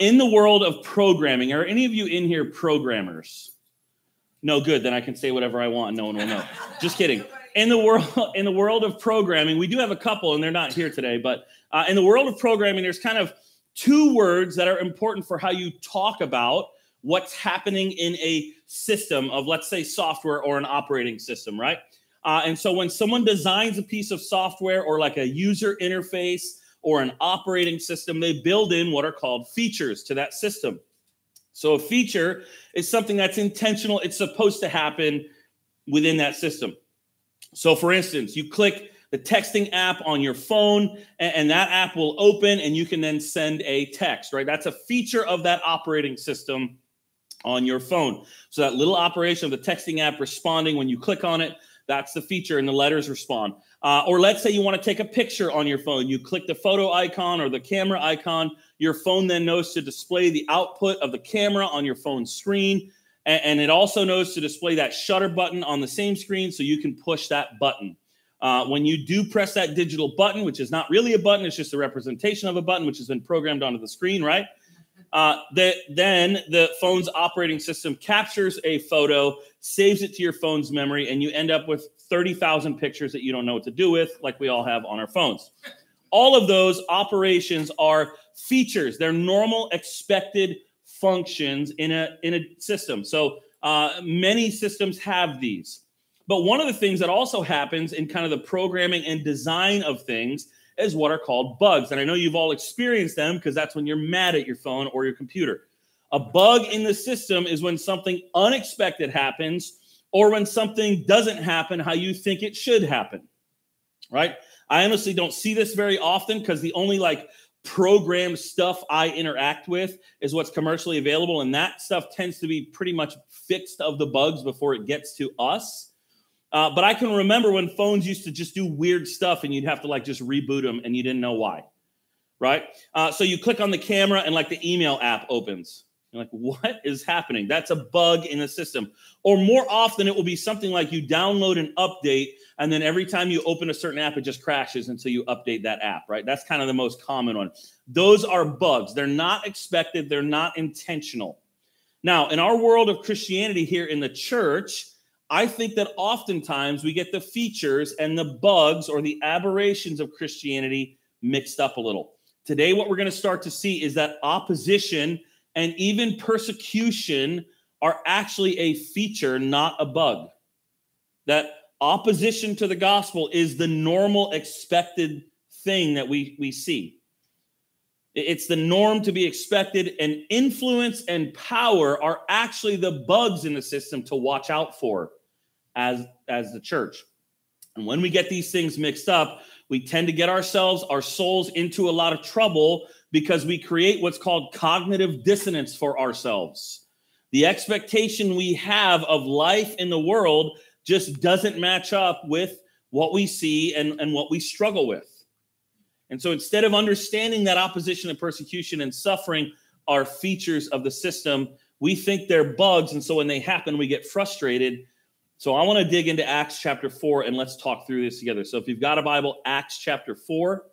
in the world of programming, are any of you in here programmers? No, good. Then I can say whatever I want. No one will know. Just kidding. In the world, in the world of programming, we do have a couple, and they're not here today. But uh, in the world of programming, there's kind of two words that are important for how you talk about what's happening in a system of, let's say, software or an operating system, right? Uh, and so when someone designs a piece of software or like a user interface or an operating system, they build in what are called features to that system. So a feature is something that's intentional, it's supposed to happen within that system. So, for instance, you click the texting app on your phone, and, that app will open, and you can then send a text, right? That's a feature of that operating system on your phone. So, that little operation of the texting app responding when you click on it, that's the feature, and the letters respond. Uh, or let's say you want to take a picture on your phone. You click the photo icon or the camera icon. Your phone then knows to display the output of the camera on your phone screen. And, and it also knows to display that shutter button on the same screen so you can push that button. Uh, when you do press that digital button, which is not really a button, it's just a representation of a button, which has been programmed onto the screen, right? Uh, that then the phone's operating system captures a photo, saves it to your phone's memory, and you end up with 30,000 pictures that you don't know what to do with, like we all have on our phones. All of those operations are features, they're normal, expected functions in a, in a system. So uh, many systems have these. But one of the things that also happens in kind of the programming and design of things is what are called bugs. And I know you've all experienced them because that's when you're mad at your phone or your computer. A bug in the system is when something unexpected happens or when something doesn't happen how you think it should happen. Right? I honestly don't see this very often because the only like program stuff I interact with is what's commercially available. And that stuff tends to be pretty much fixed of the bugs before it gets to us. Uh, but I can remember when phones used to just do weird stuff and you'd have to like just reboot them and you didn't know why. Right. Uh, so you click on the camera and like the email app opens. You're like, what is happening? That's a bug in the system. Or more often, it will be something like you download an update, and then every time you open a certain app, it just crashes until you update that app, right? That's kind of the most common one. Those are bugs. They're not expected, they're not intentional. Now, in our world of Christianity here in the church, I think that oftentimes we get the features and the bugs or the aberrations of Christianity mixed up a little. Today, what we're going to start to see is that opposition and even persecution are actually a feature, not a bug. That opposition to the gospel is the normal expected thing that we, we see. It's the norm to be expected, and influence and power are actually the bugs in the system to watch out for as as the church. And when we get these things mixed up, we tend to get ourselves, our souls into a lot of trouble because we create what's called cognitive dissonance for ourselves. The expectation we have of life in the world just doesn't match up with what we see and, and what we struggle with. And so instead of understanding that opposition and persecution and suffering are features of the system, we think they're bugs. And so when they happen, we get frustrated so I want to dig into Acts chapter 4 and let's talk through this together. So if you've got a Bible, Acts chapter 4,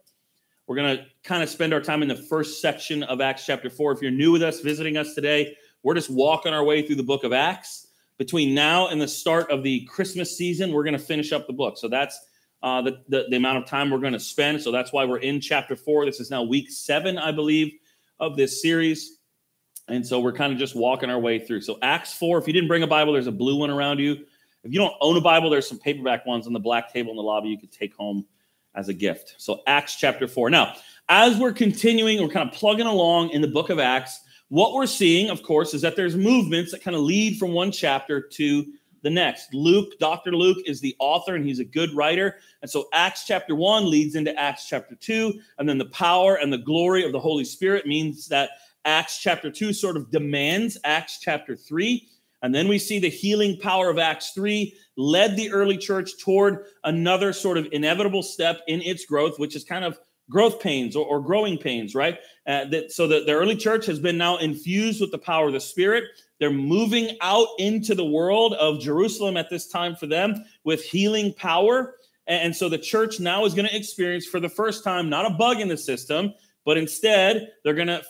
we're going to kind of spend our time in the first section of Acts chapter 4. If you're new with us, visiting us today, we're just walking our way through the book of Acts. Between now and the start of the Christmas season, we're going to finish up the book. So that's uh, the, the, the amount of time we're going to spend. So that's why we're in chapter 4. This is now week 7, I believe, of this series. And so we're kind of just walking our way through. So Acts 4, if you didn't bring a Bible, there's a blue one around you if you don't own a Bible, there's some paperback ones on the black table in the lobby you could take home as a gift. So, Acts chapter 4. Now, as we're continuing, we're kind of plugging along in the book of Acts. What we're seeing, of course, is that there's movements that kind of lead from one chapter to the next. Luke, Dr. Luke, is the author and he's a good writer. And so Acts chapter 1 leads into Acts chapter 2. And then the power and the glory of the Holy Spirit means that Acts chapter 2 sort of demands Acts chapter 3. And then we see the healing power of Acts 3 led the early church toward another sort of inevitable step in its growth, which is kind of growth pains or, or growing pains, right? Uh, that, so the early church has been now infused with the power of the Spirit. They're moving out into the world of Jerusalem at this time for them with healing power. And so the church now is going to experience for the first time not a bug in the system, but instead they're going to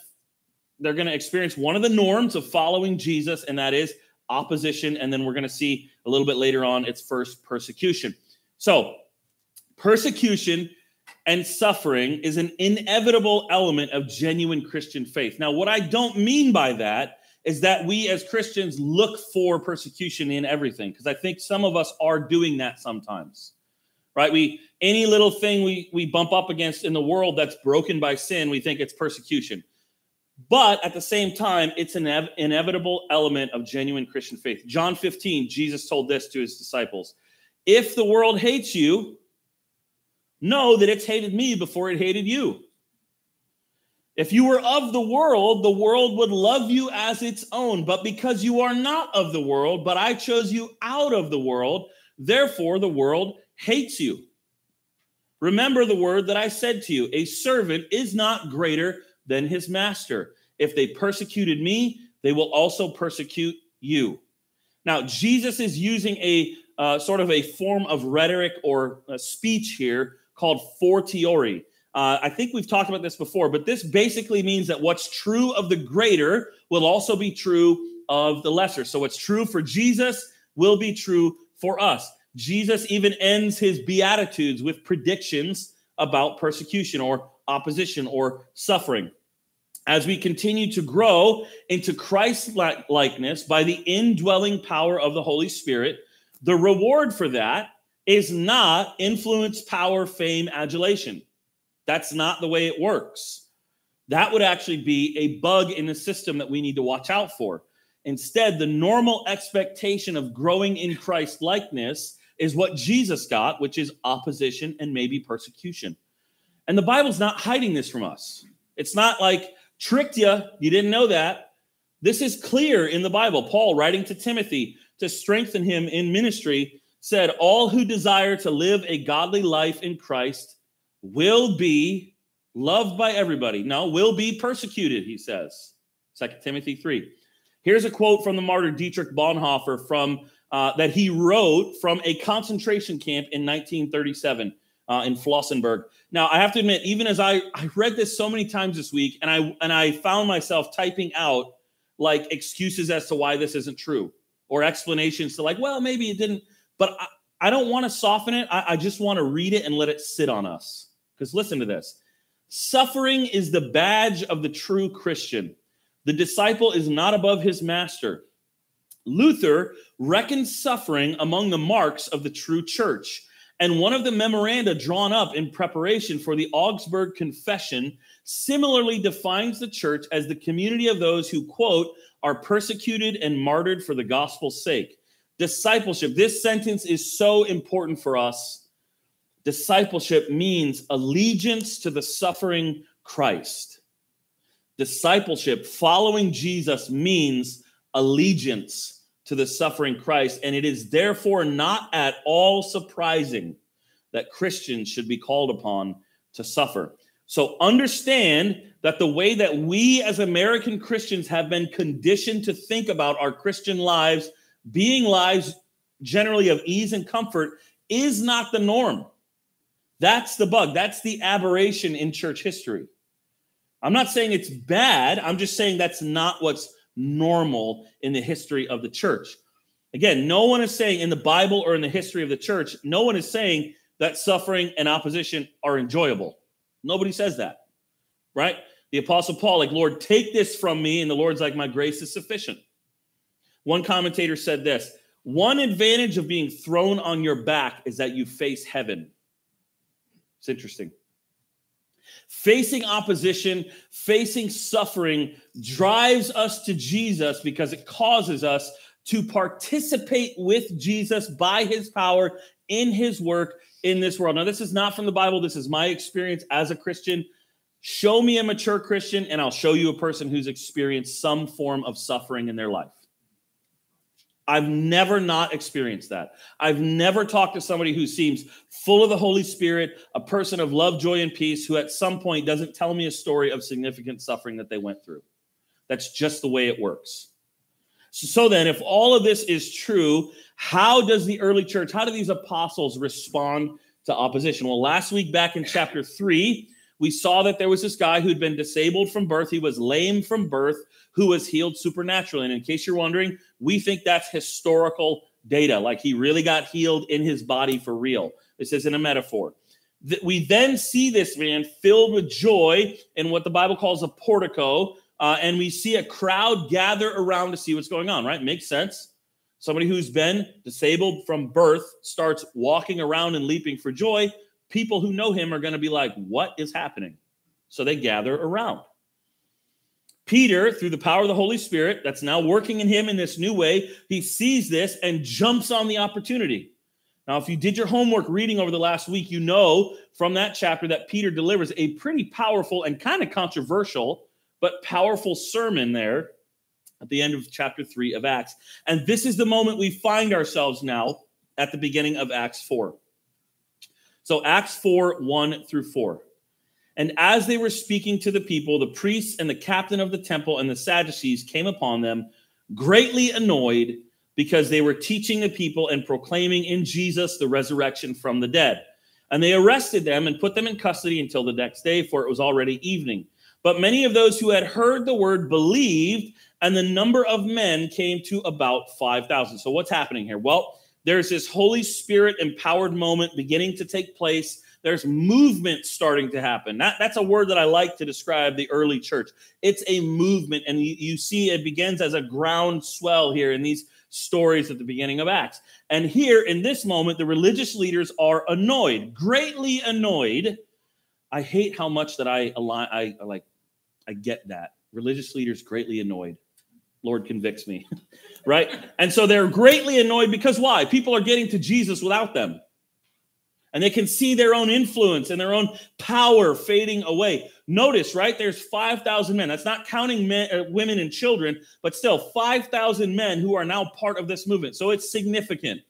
they're going to experience one of the norms of following Jesus, and that is opposition. And then we're going to see a little bit later on its first persecution. So, persecution and suffering is an inevitable element of genuine Christian faith. Now, what I don't mean by that is that we as Christians look for persecution in everything, because I think some of us are doing that sometimes. Right? We any little thing we we bump up against in the world that's broken by sin, we think it's persecution. But at the same time, it's an inev- inevitable element of genuine Christian faith. John 15, Jesus told this to his disciples If the world hates you, know that it's hated me before it hated you. If you were of the world, the world would love you as its own. But because you are not of the world, but I chose you out of the world, therefore the world hates you. Remember the word that I said to you a servant is not greater than his master. If they persecuted me, they will also persecute you. Now, Jesus is using a uh, sort of a form of rhetoric or speech here called fortiori. Uh, I think we've talked about this before, but this basically means that what's true of the greater will also be true of the lesser. So, what's true for Jesus will be true for us. Jesus even ends his Beatitudes with predictions about persecution or opposition or suffering. As we continue to grow into Christ likeness by the indwelling power of the Holy Spirit, the reward for that is not influence, power, fame, adulation. That's not the way it works. That would actually be a bug in the system that we need to watch out for. Instead, the normal expectation of growing in Christ likeness is what Jesus got, which is opposition and maybe persecution. And the Bible's not hiding this from us. It's not like tricked you, you didn't know that. This is clear in the Bible. Paul writing to Timothy to strengthen him in ministry said, All who desire to live a godly life in Christ will be loved by everybody. No, will be persecuted, he says. 2 Timothy 3. Here's a quote from the martyr Dietrich Bonhoeffer from uh, that he wrote from a concentration camp in 1937 uh, in Flossenburg. Now, I have to admit, even as I, I read this so many times this week, and I and I found myself typing out like excuses as to why this isn't true, or explanations to like, well, maybe it didn't. But I, I don't want to soften it. I, I just want to read it and let it sit on us. Because listen to this: suffering is the badge of the true Christian. The disciple is not above his master. Luther reckoned suffering among the marks of the true church. And one of the memoranda drawn up in preparation for the Augsburg Confession similarly defines the church as the community of those who, quote, are persecuted and martyred for the gospel's sake. Discipleship, this sentence is so important for us. Discipleship means allegiance to the suffering Christ. Discipleship, following Jesus, means allegiance to the suffering Christ. And it is therefore not at all surprising that Christians should be called upon to suffer. So understand that the way that we as American Christians have been conditioned to think about our Christian lives being lives generally of ease and comfort is not the norm. That's the bug. That's the aberration in church history. I'm not saying it's bad. I'm just saying that's not what's normal in the history of the church. Again, no one is saying in the Bible or in the history of the church, no one is saying that suffering and opposition are enjoyable. Nobody says that, right? The Apostle Paul, like, Lord, take this from me. And the Lord's like, my grace is sufficient. One commentator said this one advantage of being thrown on your back is that you face heaven. It's interesting. Facing opposition, facing suffering drives us to Jesus because it causes us to participate with Jesus by his power in his work in this world. Now, this is not from the Bible. This is my experience as a Christian. Show me a mature Christian, and I'll show you a person who's experienced some form of suffering in their life. I've never not experienced that. I've never talked to somebody who seems full of the Holy Spirit, a person of love, joy, and peace, who at some point doesn't tell me a story of significant suffering that they went through. That's just the way it works. So then, if all of this is true, how does the early church, how do these apostles respond to opposition? Well, last week back in chapter three, we saw that there was this guy who'd been disabled from birth. He was lame from birth, who was healed supernaturally. And in case you're wondering, we think that's historical data, like he really got healed in his body for real. This isn't a metaphor. We then see this man filled with joy in what the Bible calls a portico, uh, and we see a crowd gather around to see what's going on, right? Makes sense. Somebody who's been disabled from birth starts walking around and leaping for joy. People who know him are going to be like, What is happening? So they gather around. Peter, through the power of the Holy Spirit that's now working in him in this new way, he sees this and jumps on the opportunity. Now, if you did your homework reading over the last week, you know from that chapter that Peter delivers a pretty powerful and kind of controversial, but powerful sermon there at the end of chapter 3 of Acts. And this is the moment we find ourselves now at the beginning of Acts 4. So, Acts 4 1 through 4. And as they were speaking to the people, the priests and the captain of the temple and the Sadducees came upon them, greatly annoyed because they were teaching the people and proclaiming in Jesus the resurrection from the dead. And they arrested them and put them in custody until the next day, for it was already evening. But many of those who had heard the word believed, and the number of men came to about 5,000. So, what's happening here? Well, there's this Holy Spirit empowered moment beginning to take place there's movement starting to happen. That, that's a word that I like to describe the early church. It's a movement, and you, you see it begins as a ground swell here in these stories at the beginning of Acts. And here in this moment, the religious leaders are annoyed, greatly annoyed. I hate how much that I align, I, I like, I get that. Religious leaders greatly annoyed. Lord convicts me, right? And so they're greatly annoyed because why? People are getting to Jesus without them and they can see their own influence and their own power fading away. Notice, right? There's 5,000 men. That's not counting men, uh, women and children, but still 5,000 men who are now part of this movement. So it's significant.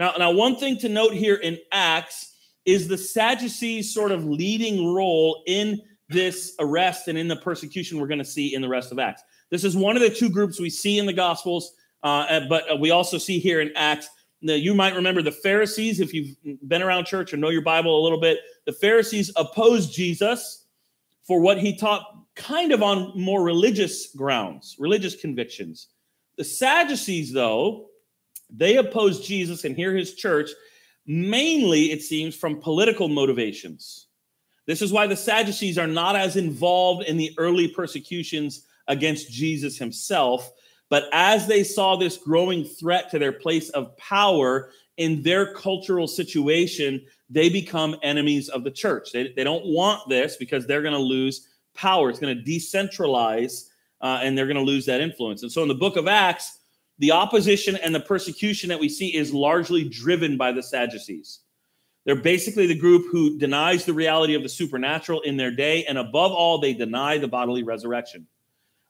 Now, now, one thing to note here in Acts is the Sadducees' sort of leading role in this arrest and in the persecution we're going to see in the rest of Acts. This is one of the two groups we see in the Gospels, uh, but we also see here in Acts you might remember the Pharisees, if you've been around church or know your Bible a little bit, the Pharisees opposed Jesus for what he taught kind of on more religious grounds, religious convictions. The Sadducees, though, they opposed Jesus and here his church mainly, it seems, from political motivations. This is why the Sadducees are not as involved in the early persecutions against Jesus himself but as they saw this growing threat to their place of power in their cultural situation, they become enemies of the church. They, they don't want this because they're going to lose power. It's going to decentralize uh, and they're going to lose that influence. And so in the book of Acts, the opposition and the persecution that we see is largely driven by the Sadducees. They're basically the group who denies the reality of the supernatural in their day. And above all, they deny the bodily resurrection.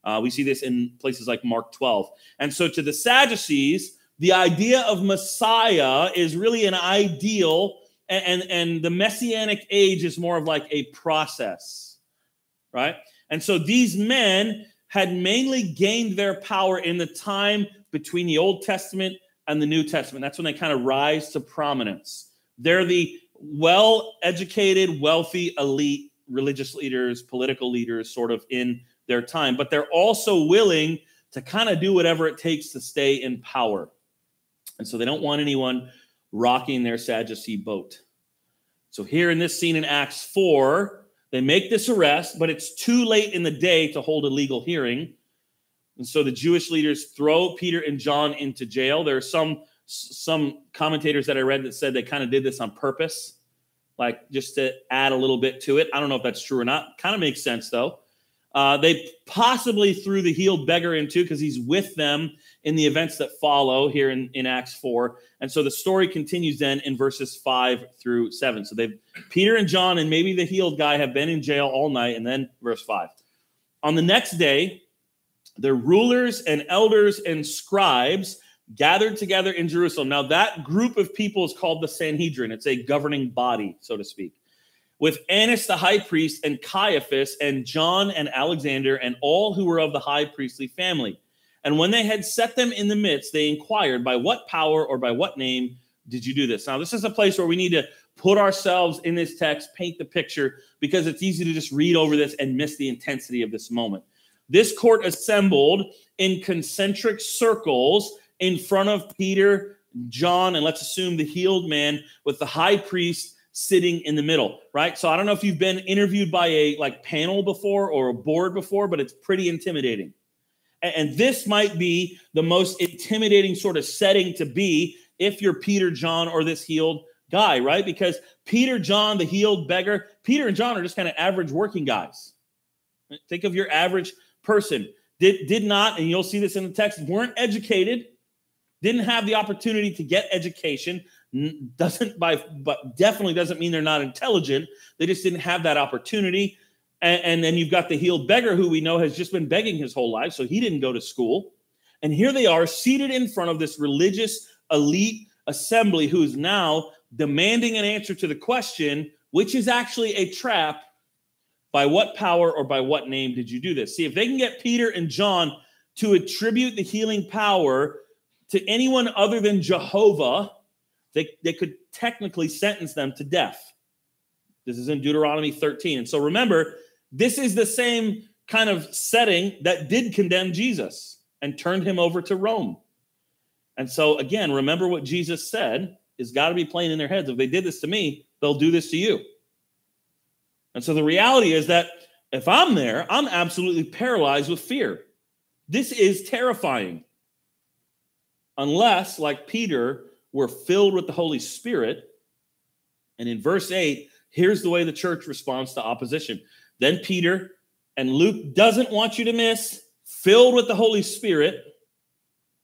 Uh, we see this in places like Mark 12. And so to the Sadducees, the idea of Messiah is really an ideal, and, and, and the messianic age is more of like a process, right? And so these men had mainly gained their power in the time between the Old Testament and the New Testament. That's when they kind of rise to prominence. They're the well educated, wealthy, elite religious leaders, political leaders, sort of in their time, but they're also willing to kind of do whatever it takes to stay in power. And so they don't want anyone rocking their Sadducee boat. So here in this scene in Acts 4, they make this arrest, but it's too late in the day to hold a legal hearing. And so the Jewish leaders throw Peter and John into jail. There are some some commentators that I read that said they kind of did this on purpose, like just to add a little bit to it. I don't know if that's true or not. Kind of makes sense though. Uh, they possibly threw the healed beggar into because he's with them in the events that follow here in, in Acts 4. And so the story continues then in verses 5 through 7. So they've Peter and John and maybe the healed guy have been in jail all night. And then verse 5. On the next day, the rulers and elders and scribes gathered together in Jerusalem. Now, that group of people is called the Sanhedrin, it's a governing body, so to speak with Annas the high priest and Caiaphas and John and Alexander and all who were of the high priestly family. And when they had set them in the midst, they inquired, By what power or by what name did you do this? Now, this is a place where we need to put ourselves in this text, paint the picture, because it's easy to just read over this and miss the intensity of this moment. This court assembled in concentric circles in front of Peter, John, and let's assume the healed man with the high priest sitting in the middle, right? So I don't know if you've been interviewed by a like panel before or a board before, but it's pretty intimidating. And this might be the most intimidating sort of setting to be if you're Peter, John, or this healed guy, right? Because Peter, John, the healed beggar, Peter and John are just kind of average working guys. Think of your average person. Did, did not, and you'll see this in the text, weren't educated, didn't have the opportunity to get education, doesn't by but definitely doesn't mean they're not intelligent. They just didn't have that opportunity. And, and then you've got the healed beggar who we know has just been begging his whole life, so he didn't go to school. And here they are seated in front of this religious elite assembly who's now demanding an answer to the question, which is actually a trap. By what power or by what name did you do this? See, if they can get Peter and John to attribute the healing power to anyone other than Jehovah, they, they could technically sentence them to death. This is in Deuteronomy 13. And so remember, this is the same kind of setting that did condemn Jesus and turned him over to Rome. And so, again, remember what Jesus said is got to be playing in their heads. If they did this to me, they'll do this to you. And so the reality is that if I'm there, I'm absolutely paralyzed with fear. This is terrifying. Unless, like Peter, we're filled with the Holy Spirit. And in verse 8, here's the way the church responds to opposition. Then Peter, and Luke doesn't want you to miss, filled with the Holy Spirit,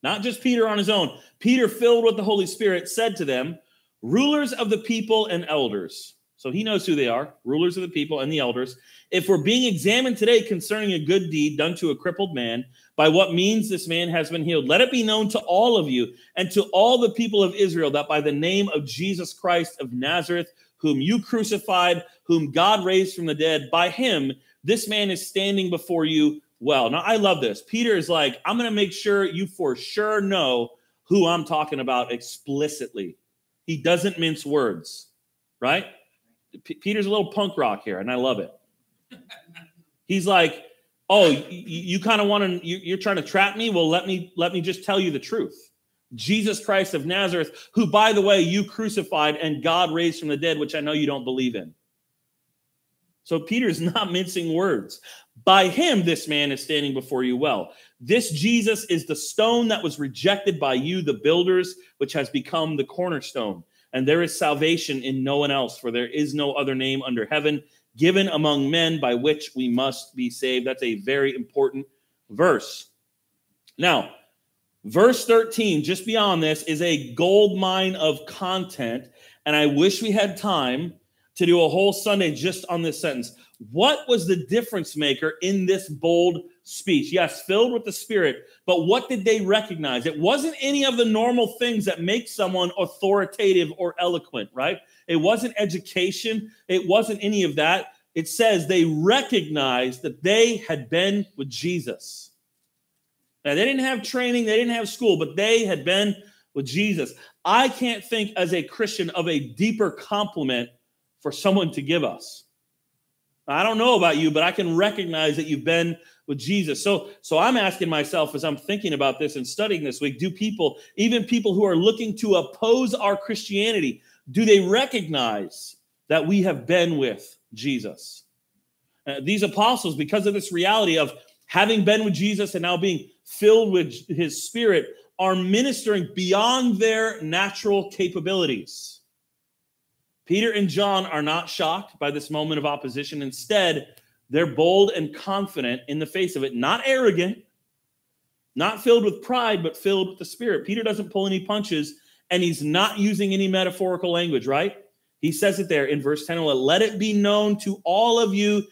not just Peter on his own. Peter, filled with the Holy Spirit, said to them, Rulers of the people and elders. So he knows who they are, rulers of the people and the elders. If we're being examined today concerning a good deed done to a crippled man, by what means this man has been healed, let it be known to all of you and to all the people of Israel that by the name of Jesus Christ of Nazareth, whom you crucified, whom God raised from the dead, by him, this man is standing before you well. Now, I love this. Peter is like, I'm going to make sure you for sure know who I'm talking about explicitly. He doesn't mince words, right? P- Peter's a little punk rock here, and I love it. He's like, "Oh, you, you kind of want to? You, you're trying to trap me? Well, let me let me just tell you the truth. Jesus Christ of Nazareth, who, by the way, you crucified and God raised from the dead, which I know you don't believe in. So Peter's not mincing words. By him, this man is standing before you well. This Jesus is the stone that was rejected by you, the builders, which has become the cornerstone. And there is salvation in no one else, for there is no other name under heaven given among men by which we must be saved. That's a very important verse. Now, verse 13, just beyond this, is a gold mine of content. And I wish we had time to do a whole Sunday just on this sentence. What was the difference maker in this bold speech? Yes, filled with the Spirit, but what did they recognize? It wasn't any of the normal things that make someone authoritative or eloquent, right? It wasn't education, it wasn't any of that. It says they recognized that they had been with Jesus. Now, they didn't have training, they didn't have school, but they had been with Jesus. I can't think as a Christian of a deeper compliment for someone to give us. I don't know about you, but I can recognize that you've been with Jesus. So, so I'm asking myself as I'm thinking about this and studying this week, do people, even people who are looking to oppose our Christianity, do they recognize that we have been with Jesus? Uh, these apostles, because of this reality of having been with Jesus and now being filled with his spirit, are ministering beyond their natural capabilities. Peter and John are not shocked by this moment of opposition. Instead, they're bold and confident in the face of it, not arrogant, not filled with pride, but filled with the Spirit. Peter doesn't pull any punches and he's not using any metaphorical language, right? He says it there in verse 10 Let it be known to all of you,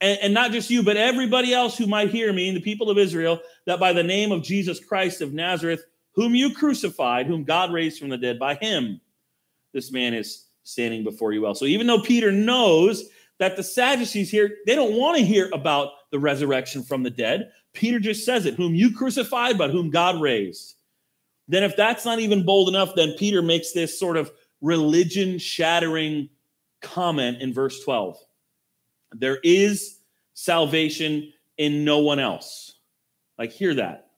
and, and not just you, but everybody else who might hear me, the people of Israel, that by the name of Jesus Christ of Nazareth, whom you crucified, whom God raised from the dead, by him, this man is standing before you well. So even though Peter knows that the Sadducees here, they don't want to hear about the resurrection from the dead, Peter just says it, whom you crucified, but whom God raised. Then if that's not even bold enough, then Peter makes this sort of religion shattering comment in verse 12. There is salvation in no one else. Like, hear that.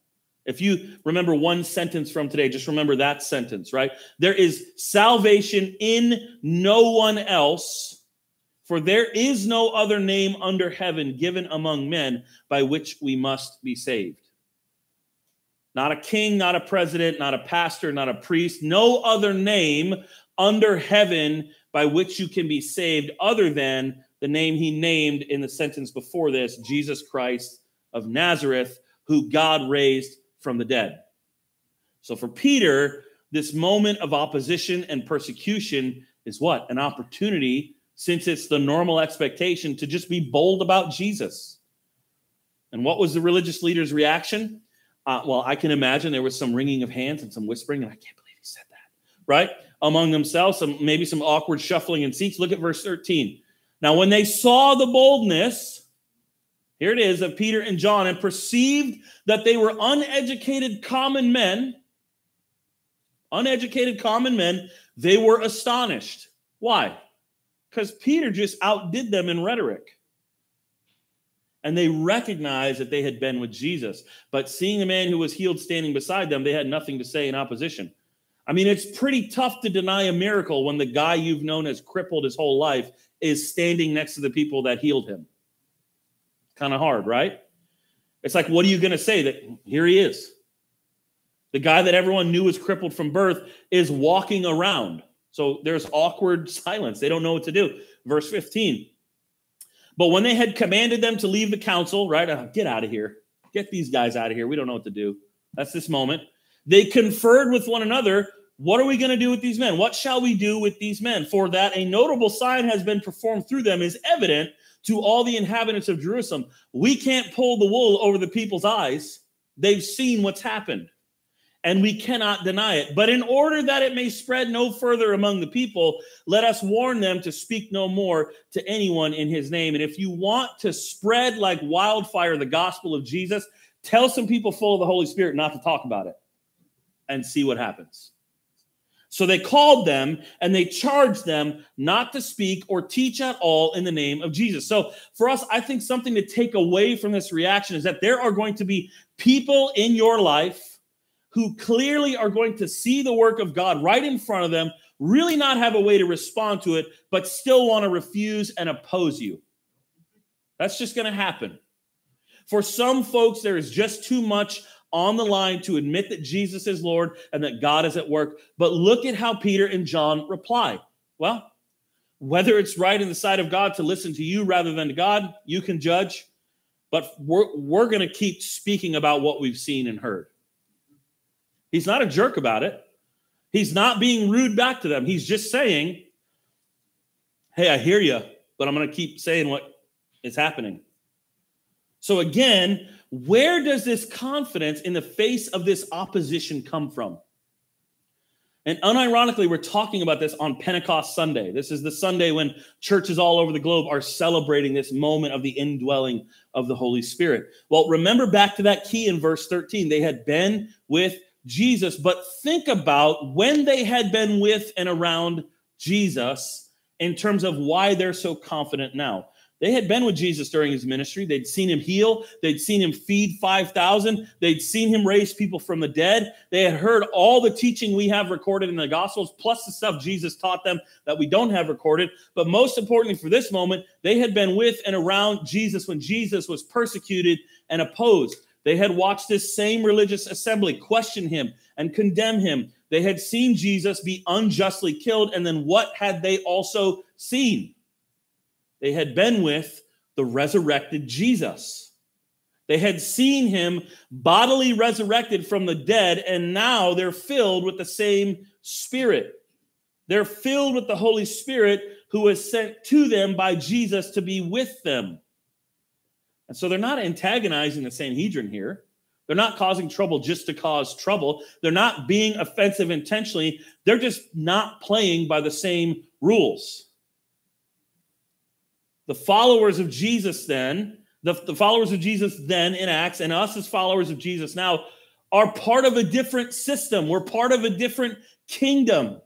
If you remember one sentence from today, just remember that sentence, right? There is salvation in no one else, for there is no other name under heaven given among men by which we must be saved. Not a king, not a president, not a pastor, not a priest, no other name under heaven by which you can be saved other than the name he named in the sentence before this Jesus Christ of Nazareth, who God raised from the dead. So for Peter, this moment of opposition and persecution is what? An opportunity, since it's the normal expectation, to just be bold about Jesus. And what was the religious leader's reaction? Uh, well, I can imagine there was some wringing of hands and some whispering, and I can't believe he said that, right? Among themselves, some maybe some awkward shuffling in seats. Look at verse 13. Now, when they saw the boldness, here it is, of Peter and John, and perceived that they were uneducated common men, uneducated common men, they were astonished. Why? Because Peter just outdid them in rhetoric. And they recognized that they had been with Jesus. But seeing the man who was healed standing beside them, they had nothing to say in opposition. I mean, it's pretty tough to deny a miracle when the guy you've known as crippled his whole life is standing next to the people that healed him. Kind of hard, right? It's like, what are you going to say? That here he is. The guy that everyone knew was crippled from birth is walking around. So there's awkward silence. They don't know what to do. Verse 15. But when they had commanded them to leave the council, right? Uh, get out of here. Get these guys out of here. We don't know what to do. That's this moment. They conferred with one another what are we going to do with these men? What shall we do with these men? For that a notable sign has been performed through them is evident to all the inhabitants of Jerusalem. We can't pull the wool over the people's eyes. They've seen what's happened, and we cannot deny it. But in order that it may spread no further among the people, let us warn them to speak no more to anyone in his name. And if you want to spread like wildfire the gospel of Jesus, tell some people full of the Holy Spirit not to talk about it and see what happens. So they called them and they charged them not to speak or teach at all in the name of Jesus. So for us, I think something to take away from this reaction is that there are going to be people in your life who clearly are going to see the work of God right in front of them, really not have a way to respond to it, but still want to refuse and oppose you. That's just going to happen. For some folks, there is just too much on the line to admit that Jesus is Lord and that God is at work. But look at how Peter and John reply. Well, whether it's right in the sight of God to listen to you rather than to God, you can judge. But we're, we're going to keep speaking about what we've seen and heard. He's not a jerk about it. He's not being rude back to them. He's just saying, Hey, I hear you, but I'm going to keep saying what is happening. So again, where does this confidence in the face of this opposition come from? And unironically, we're talking about this on Pentecost Sunday. This is the Sunday when churches all over the globe are celebrating this moment of the indwelling of the Holy Spirit. Well, remember back to that key in verse 13. They had been with Jesus, but think about when they had been with and around Jesus in terms of why they're so confident now. They had been with Jesus during his ministry. They'd seen him heal. They'd seen him feed 5,000. They'd seen him raise people from the dead. They had heard all the teaching we have recorded in the Gospels, plus the stuff Jesus taught them that we don't have recorded. But most importantly for this moment, they had been with and around Jesus when Jesus was persecuted and opposed. They had watched this same religious assembly question him and condemn him. They had seen Jesus be unjustly killed. And then what had they also seen? They had been with the resurrected Jesus. They had seen him bodily resurrected from the dead, and now they're filled with the same Spirit. They're filled with the Holy Spirit who was sent to them by Jesus to be with them. And so they're not antagonizing the Sanhedrin here. They're not causing trouble just to cause trouble. They're not being offensive intentionally. They're just not playing by the same rules. The followers of Jesus, then, the, the followers of Jesus then in Acts, and us as followers of Jesus now, are part of a different system. We're part of a different kingdom.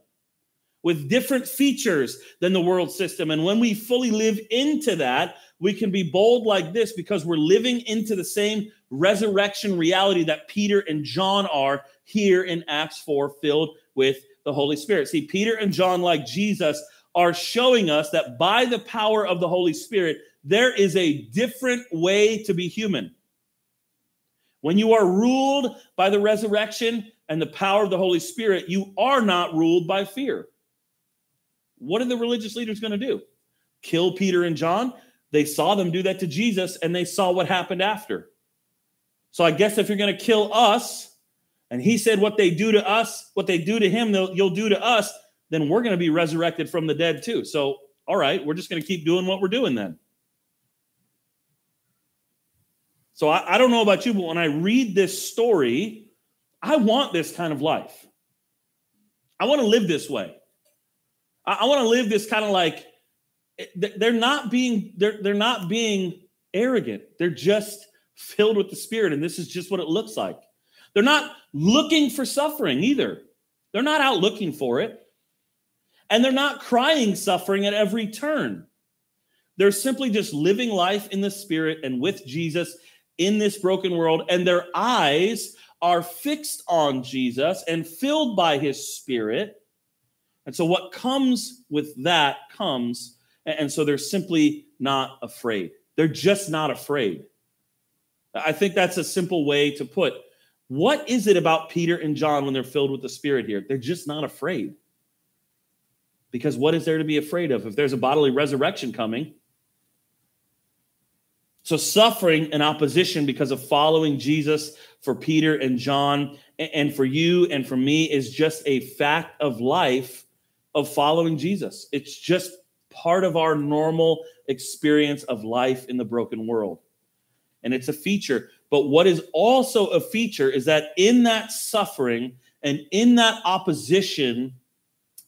With different features than the world system. And when we fully live into that, we can be bold like this because we're living into the same resurrection reality that Peter and John are here in Acts 4, filled with the Holy Spirit. See, Peter and John, like Jesus, are showing us that by the power of the Holy Spirit, there is a different way to be human. When you are ruled by the resurrection and the power of the Holy Spirit, you are not ruled by fear. What are the religious leaders going to do? Kill Peter and John? They saw them do that to Jesus and they saw what happened after. So I guess if you're going to kill us, and he said what they do to us, what they do to him, you'll do to us, then we're going to be resurrected from the dead too. So, all right, we're just going to keep doing what we're doing then. So I, I don't know about you, but when I read this story, I want this kind of life. I want to live this way. I, I want to live this kind of like eh, they're not being they're they're not being arrogant. They're just filled with the Spirit, and this is just what it looks like. They're not looking for suffering either. They're not out looking for it. And they're not crying suffering at every turn. They're simply just living life in the Spirit and with Jesus in this broken world, and their eyes are fixed on Jesus and filled by his Spirit and so, what comes with that comes. And so, they're simply not afraid. They're just not afraid. I think that's a simple way to put what is it about Peter and John when they're filled with the Spirit here? They're just not afraid. Because what is there to be afraid of if there's a bodily resurrection coming? So, suffering and opposition because of following Jesus for Peter and John and for you and for me is just a fact of life of following Jesus. It's just part of our normal experience of life in the broken world. And it's a feature. But what is also a feature is that in that suffering and in that opposition,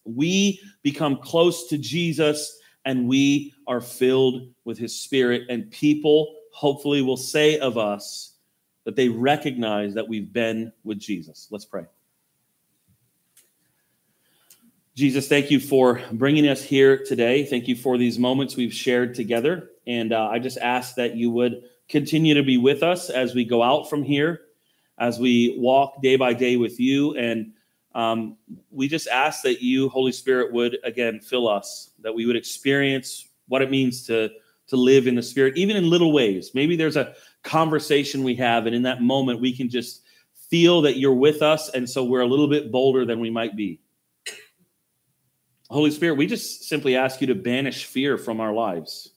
we become close to Jesus and we are filled with his spirit. And people hopefully will say of us that they recognize that we've been with Jesus. Let's pray. Jesus, thank you for bringing us here today. Thank you for these moments we've shared together. And uh, I just ask that you would continue to be with us as we go out from here, as we walk day by day with you. And um, we just ask that you, Holy Spirit, would again fill us, that we would experience what it means to, to live in the Spirit, even in little ways. Maybe there's a conversation we have, and in that moment, we can just feel that you're with us. And so we're a little bit bolder than we might be. Holy Spirit, we just simply ask you to banish fear from our lives,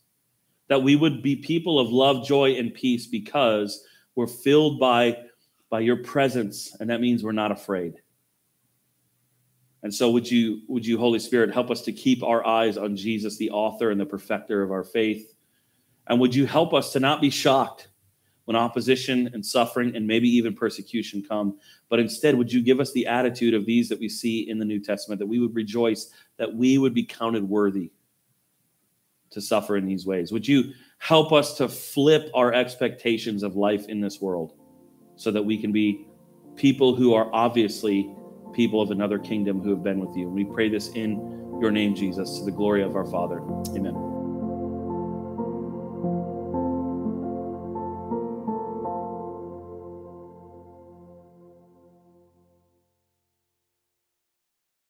that we would be people of love, joy, and peace because we're filled by, by your presence, and that means we're not afraid. And so would you would you Holy Spirit help us to keep our eyes on Jesus the author and the perfecter of our faith and would you help us to not be shocked when opposition and suffering and maybe even persecution come. But instead, would you give us the attitude of these that we see in the New Testament, that we would rejoice, that we would be counted worthy to suffer in these ways? Would you help us to flip our expectations of life in this world so that we can be people who are obviously people of another kingdom who have been with you? And we pray this in your name, Jesus, to the glory of our Father. Amen.